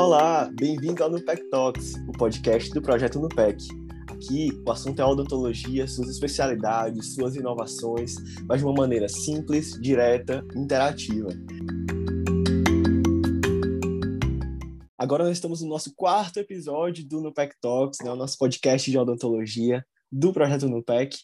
Olá, bem-vindo ao Nupec Talks, o podcast do projeto Nupec. Aqui o assunto é odontologia, suas especialidades, suas inovações, mas de uma maneira simples, direta, interativa. Agora nós estamos no nosso quarto episódio do Nupec Talks, né, o nosso podcast de odontologia do projeto Nupec.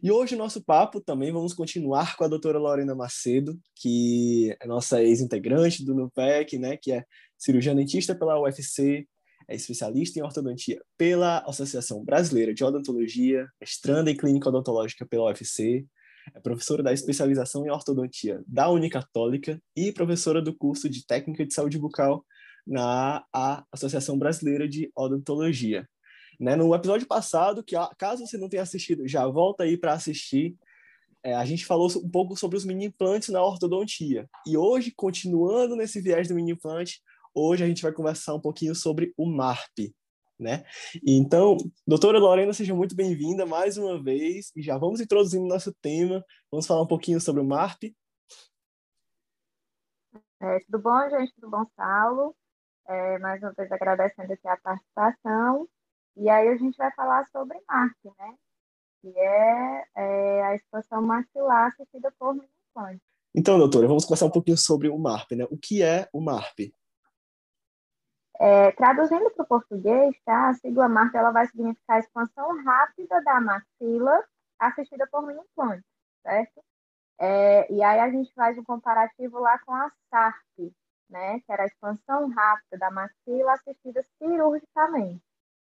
E hoje o nosso papo também vamos continuar com a doutora Lorena Macedo, que é nossa ex-integrante do NUPEC, né, que é cirurgiã dentista pela UFC, é especialista em ortodontia pela Associação Brasileira de Odontologia, mestranda em clínica odontológica pela UFC, é professora da especialização em ortodontia da Unicatólica e professora do curso de técnica de saúde bucal na Associação Brasileira de Odontologia. Né? No episódio passado, que caso você não tenha assistido, já volta aí para assistir. É, a gente falou um pouco sobre os mini implantes na ortodontia. E hoje, continuando nesse viés do mini implante, hoje a gente vai conversar um pouquinho sobre o MARP, né? Então, doutora Lorena, seja muito bem-vinda mais uma vez e já vamos introduzindo nosso tema. Vamos falar um pouquinho sobre o MARP. É, tudo bom, gente? Tudo bom, Saulo? É, mais uma vez agradecendo aqui a participação. E aí a gente vai falar sobre MARP, né? Que é, é a expansão maxilar assistida por implante. Então, doutora, vamos conversar um pouquinho sobre o MARP, né? O que é o MARP? É, traduzindo para o português, tá? A sigla MARP ela vai significar expansão rápida da maxila assistida por um implante, certo? É, e aí a gente faz um comparativo lá com a SARP, né? Que era a expansão rápida da maxila assistida cirurgicamente.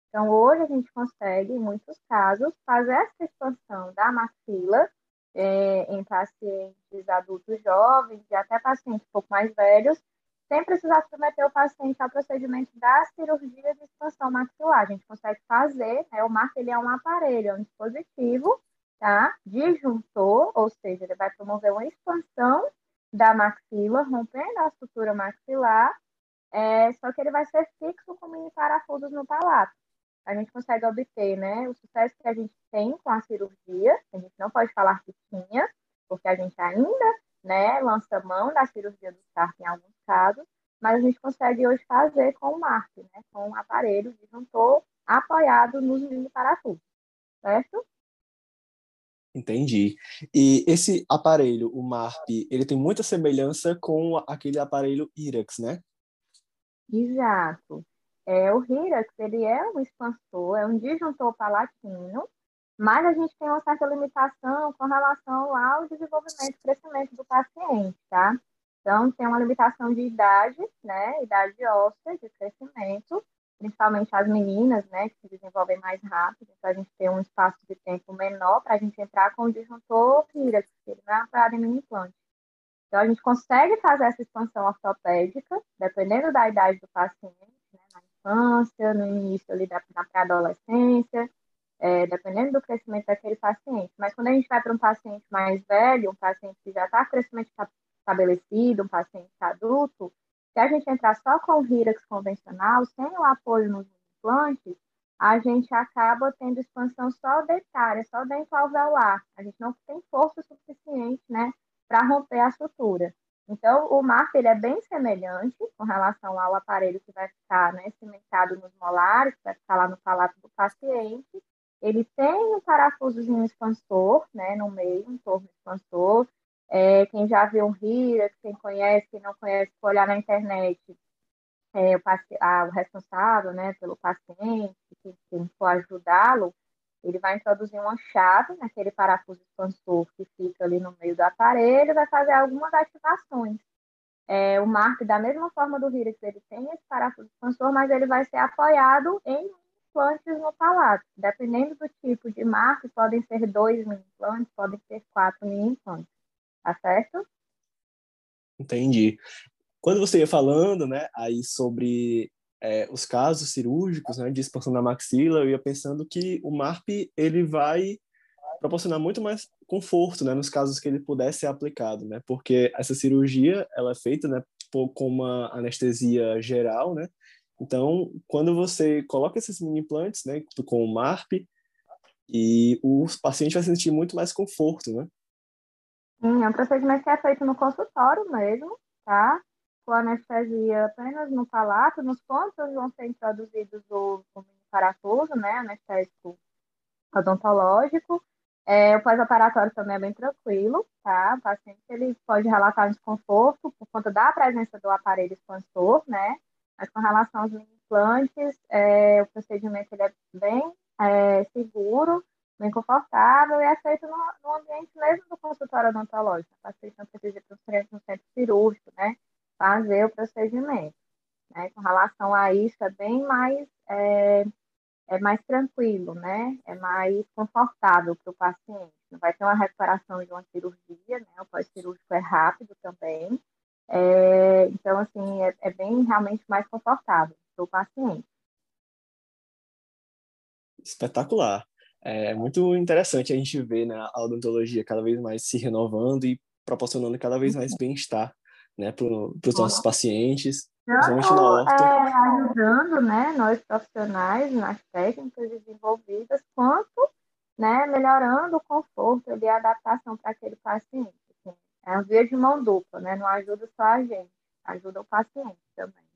Então, hoje a gente consegue, em muitos casos, fazer essa expansão da maxila é, em pacientes adultos jovens e até pacientes um pouco mais velhos, sem precisar submeter o paciente ao procedimento da cirurgia de expansão maxilar. A gente consegue fazer, né, o MARC ele é um aparelho, é um dispositivo tá, disjuntor, ou seja, ele vai promover uma expansão da maxila, rompendo a estrutura maxilar, é, só que ele vai ser fixo com mini parafusos no palato a gente consegue obter né, o sucesso que a gente tem com a cirurgia, a gente não pode falar que tinha, porque a gente ainda né, lança mão da cirurgia do SARP em alguns casos, mas a gente consegue hoje fazer com o MARP, né, com um aparelho disjuntor apoiado nos mini parafusos, certo? Entendi. E esse aparelho, o MARP, ele tem muita semelhança com aquele aparelho IRAX, né? Exato. É, o Hirax, ele é um expansor, é um disjuntor palatino, mas a gente tem uma certa limitação com relação ao desenvolvimento e crescimento do paciente, tá? Então, tem uma limitação de idade, né, idade óssea, de crescimento, principalmente as meninas, né, que se desenvolvem mais rápido, então a gente tem um espaço de tempo menor para a gente entrar com o disjuntor que ele não é para mini implante. Então, a gente consegue fazer essa expansão ortopédica, dependendo da idade do paciente, infância, no início ali da, na pré-adolescência, é, dependendo do crescimento daquele paciente. Mas quando a gente vai para um paciente mais velho, um paciente que já está crescimento estabelecido, um paciente adulto, se a gente entrar só com o Hirax convencional, sem o apoio nos implantes, a gente acaba tendo expansão só dentária, só dentro alveolar. A gente não tem força suficiente, né, para romper a sutura. Então, o MARP ele é bem semelhante com relação ao aparelho que vai ficar né, cimentado nos molares, que vai ficar lá no palato do paciente. Ele tem um parafusozinho expansor, né, no meio, um torno expansor. É, quem já viu um RIRA, quem conhece, quem não conhece, olhar na internet é, o, a, o, responsável né, pelo paciente, quem, quem for ajudá-lo, ele vai introduzir uma chave naquele parafuso expansor que fica ali no meio do aparelho, vai fazer algumas ativações. É, o MARP, da mesma forma do Hirix, ele tem esse parafuso expansor, mas ele vai ser apoiado em implantes no palato. Dependendo do tipo de MARP, podem ser dois mini implantes, podem ser quatro mini implantes. Tá certo? Entendi. Quando você ia falando, né, aí sobre é, os casos cirúrgicos, né, de expansão da maxila, eu ia pensando que o MARP ele vai proporcionar muito mais conforto, né, nos casos que ele puder ser aplicado, né, porque essa cirurgia ela é feita, né, com uma anestesia geral, né, então quando você coloca esses mini implantes, né, com o MARP, e o paciente vai sentir muito mais conforto, né? Sim, é um procedimento que é feito no consultório mesmo, tá? for anestesia apenas no palato, nos pontos vão ser introduzidos o, o paratoso, né, anestésico odontológico. É, o pós-operatório também é bem tranquilo, tá? O paciente ele pode relatar um desconforto por conta da presença do aparelho expansor, né? Mas com relação aos implantes, é, o procedimento ele é bem é, seguro, bem confortável e é feito no, no ambiente mesmo do consultório odontológico. O paciente não precisa ir para um centro cirúrgico, né? Fazer o procedimento. Né? Com relação a isso, é bem mais, é, é mais tranquilo, né? É mais confortável para o paciente. Não vai ter uma recuperação de uma cirurgia, né? O pós-cirúrgico é rápido também. É, então, assim, é, é bem realmente mais confortável para o paciente. Espetacular. É muito interessante a gente ver né, a odontologia cada vez mais se renovando e proporcionando cada vez mais bem-estar né, para os nossos pacientes, principalmente na horta. É, ajudando né, nós profissionais nas técnicas desenvolvidas, quanto né, melhorando o conforto e a adaptação para aquele paciente. Assim, é uma via de mão dupla, né? não ajuda só a gente, ajuda o paciente também.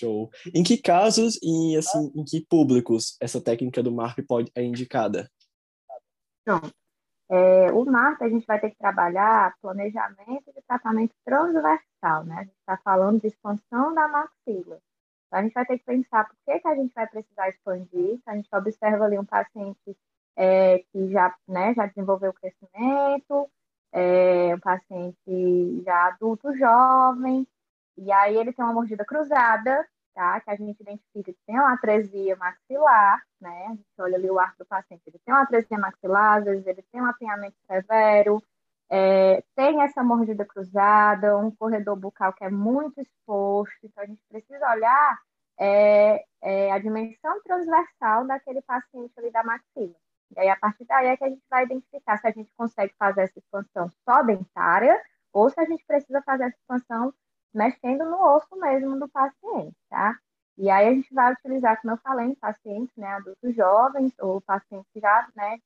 Show. Em que casos e assim, em que públicos essa técnica do MARP pode é indicada? Pronto. É, o MARP a gente vai ter que trabalhar planejamento de tratamento transversal, né? A gente está falando de expansão da maxila. Então, a gente vai ter que pensar por que, que a gente vai precisar expandir. A gente observa ali um paciente é, que já, né, já desenvolveu crescimento, é, um paciente já adulto jovem, e aí ele tem uma mordida cruzada, tá? Que a gente identifica que tem uma atresia maxilar, né? A gente olha ali o arco do paciente, ele tem uma atresia maxilar, às vezes ele tem um apinhamento severo, é, tem essa mordida cruzada, um corredor bucal que é muito exposto, então a gente precisa olhar é, é, a dimensão transversal daquele paciente ali da maxila. E aí, a partir daí é que a gente vai identificar se a gente consegue fazer essa expansão só dentária ou se a gente precisa fazer essa expansão mexendo no osso mesmo do paciente, tá? E aí a gente vai utilizar, como eu falei, em pacientes, né, adultos jovens ou pacientes que já, né,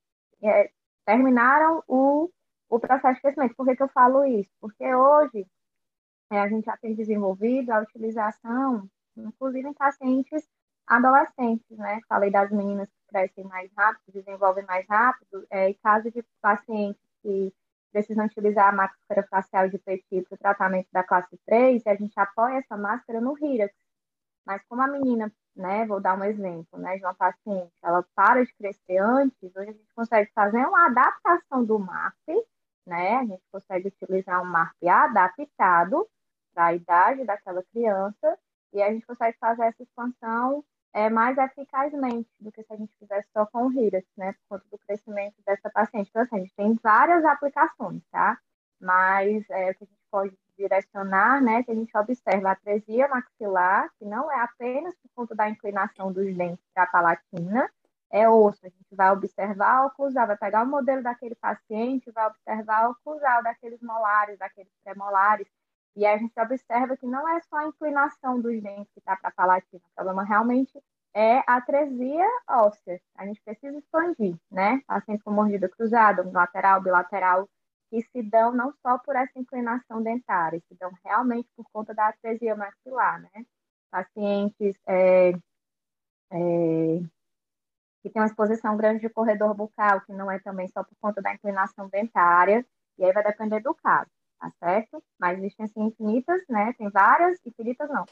é, terminaram o, o processo de crescimento. Por que, que eu falo isso? Porque hoje é, a gente já tem desenvolvido a utilização, inclusive em pacientes adolescentes, né? Falei das meninas que crescem mais rápido, desenvolvem mais rápido, é, e caso de pacientes que precisam utilizar a máscara facial de petit para o tratamento da classe 3, e a gente apoia essa máscara no RIRAX. Mas como a menina, né, vou dar um exemplo, né, de uma paciente, ela para de crescer antes, hoje a gente consegue fazer uma adaptação do MARP, né, a gente consegue utilizar um MARP adaptado para a idade daquela criança, e a gente consegue fazer essa expansão é, mais eficazmente do que se a gente fizesse só com o RIRAS, né, por conta do crescimento dessa paciente. Então, assim, a gente tem várias aplicações, tá? Mas é, o que a gente pode direcionar, né, que a gente observa a atresia maxilar, que não é apenas por conta da inclinação dos dentes para a palatina, é osso. A gente vai observar o oclusal, vai pegar o modelo daquele paciente, vai observar o oclusal daqueles molares, daqueles premolares, e a gente observa que não é só a inclinação dos dentes que está para a palatina, o problema realmente é a atresia óssea. A gente precisa expandir, né? Pacientes com mordida cruzada, lateral, bilateral, que se dão não só por essa inclinação dentária, se dão realmente por conta da atresia maxilar, né? Pacientes é, é, que têm uma exposição grande de corredor bucal, que não é também só por conta da inclinação dentária, e aí vai depender do caso tá certo? Mas existem assim infinitas, né? Tem várias, infinitas não,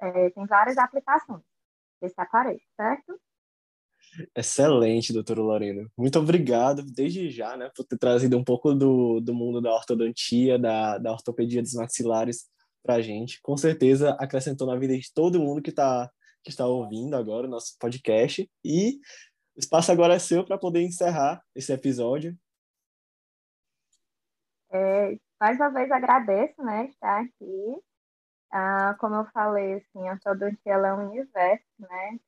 é, tem várias aplicações desse aparelho, certo? Excelente, doutora Lorena. Muito obrigado, desde já, né, por ter trazido um pouco do, do mundo da ortodontia, da, da ortopedia dos maxilares para a gente. Com certeza acrescentou na vida de todo mundo que está que está ouvindo agora o nosso podcast. E o espaço agora é seu para poder encerrar esse episódio. É, mais uma vez agradeço, né, estar aqui. Ah, como eu falei, assim, a ortodontia é um universo, né?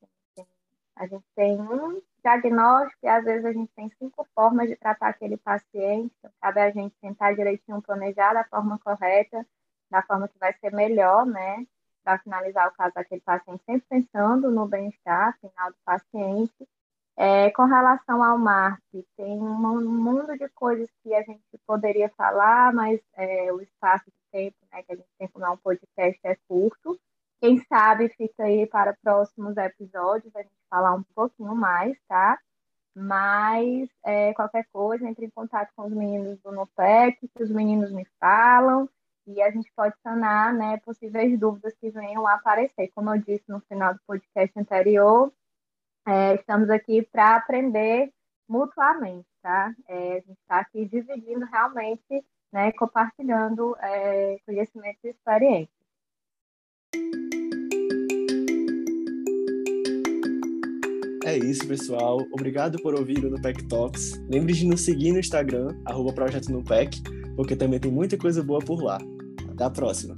A gente tem um diagnóstico e às vezes a gente tem cinco formas de tratar aquele paciente. Então, cabe a gente tentar direitinho planejar da forma correta, da forma que vai ser melhor, né? Para finalizar o caso daquele paciente, sempre pensando no bem-estar final do paciente é, com relação ao marketing, tem um mundo de coisas que a gente poderia falar, mas é, o espaço de tempo né, que a gente tem como é um podcast é curto. Quem sabe fica aí para próximos episódios a gente falar um pouquinho mais, tá? Mas é, qualquer coisa, entre em contato com os meninos do NOPEC, que os meninos me falam, e a gente pode sanar né, possíveis dúvidas que venham a aparecer. Como eu disse no final do podcast anterior, é, estamos aqui para aprender mutuamente, tá? É, a gente está aqui dividindo realmente, né, compartilhando é, conhecimentos e experiências. É isso, pessoal. Obrigado por ouvir o Nupec Talks. Lembre de nos seguir no Instagram, arroba Projeto Nupec, porque também tem muita coisa boa por lá. Até a próxima!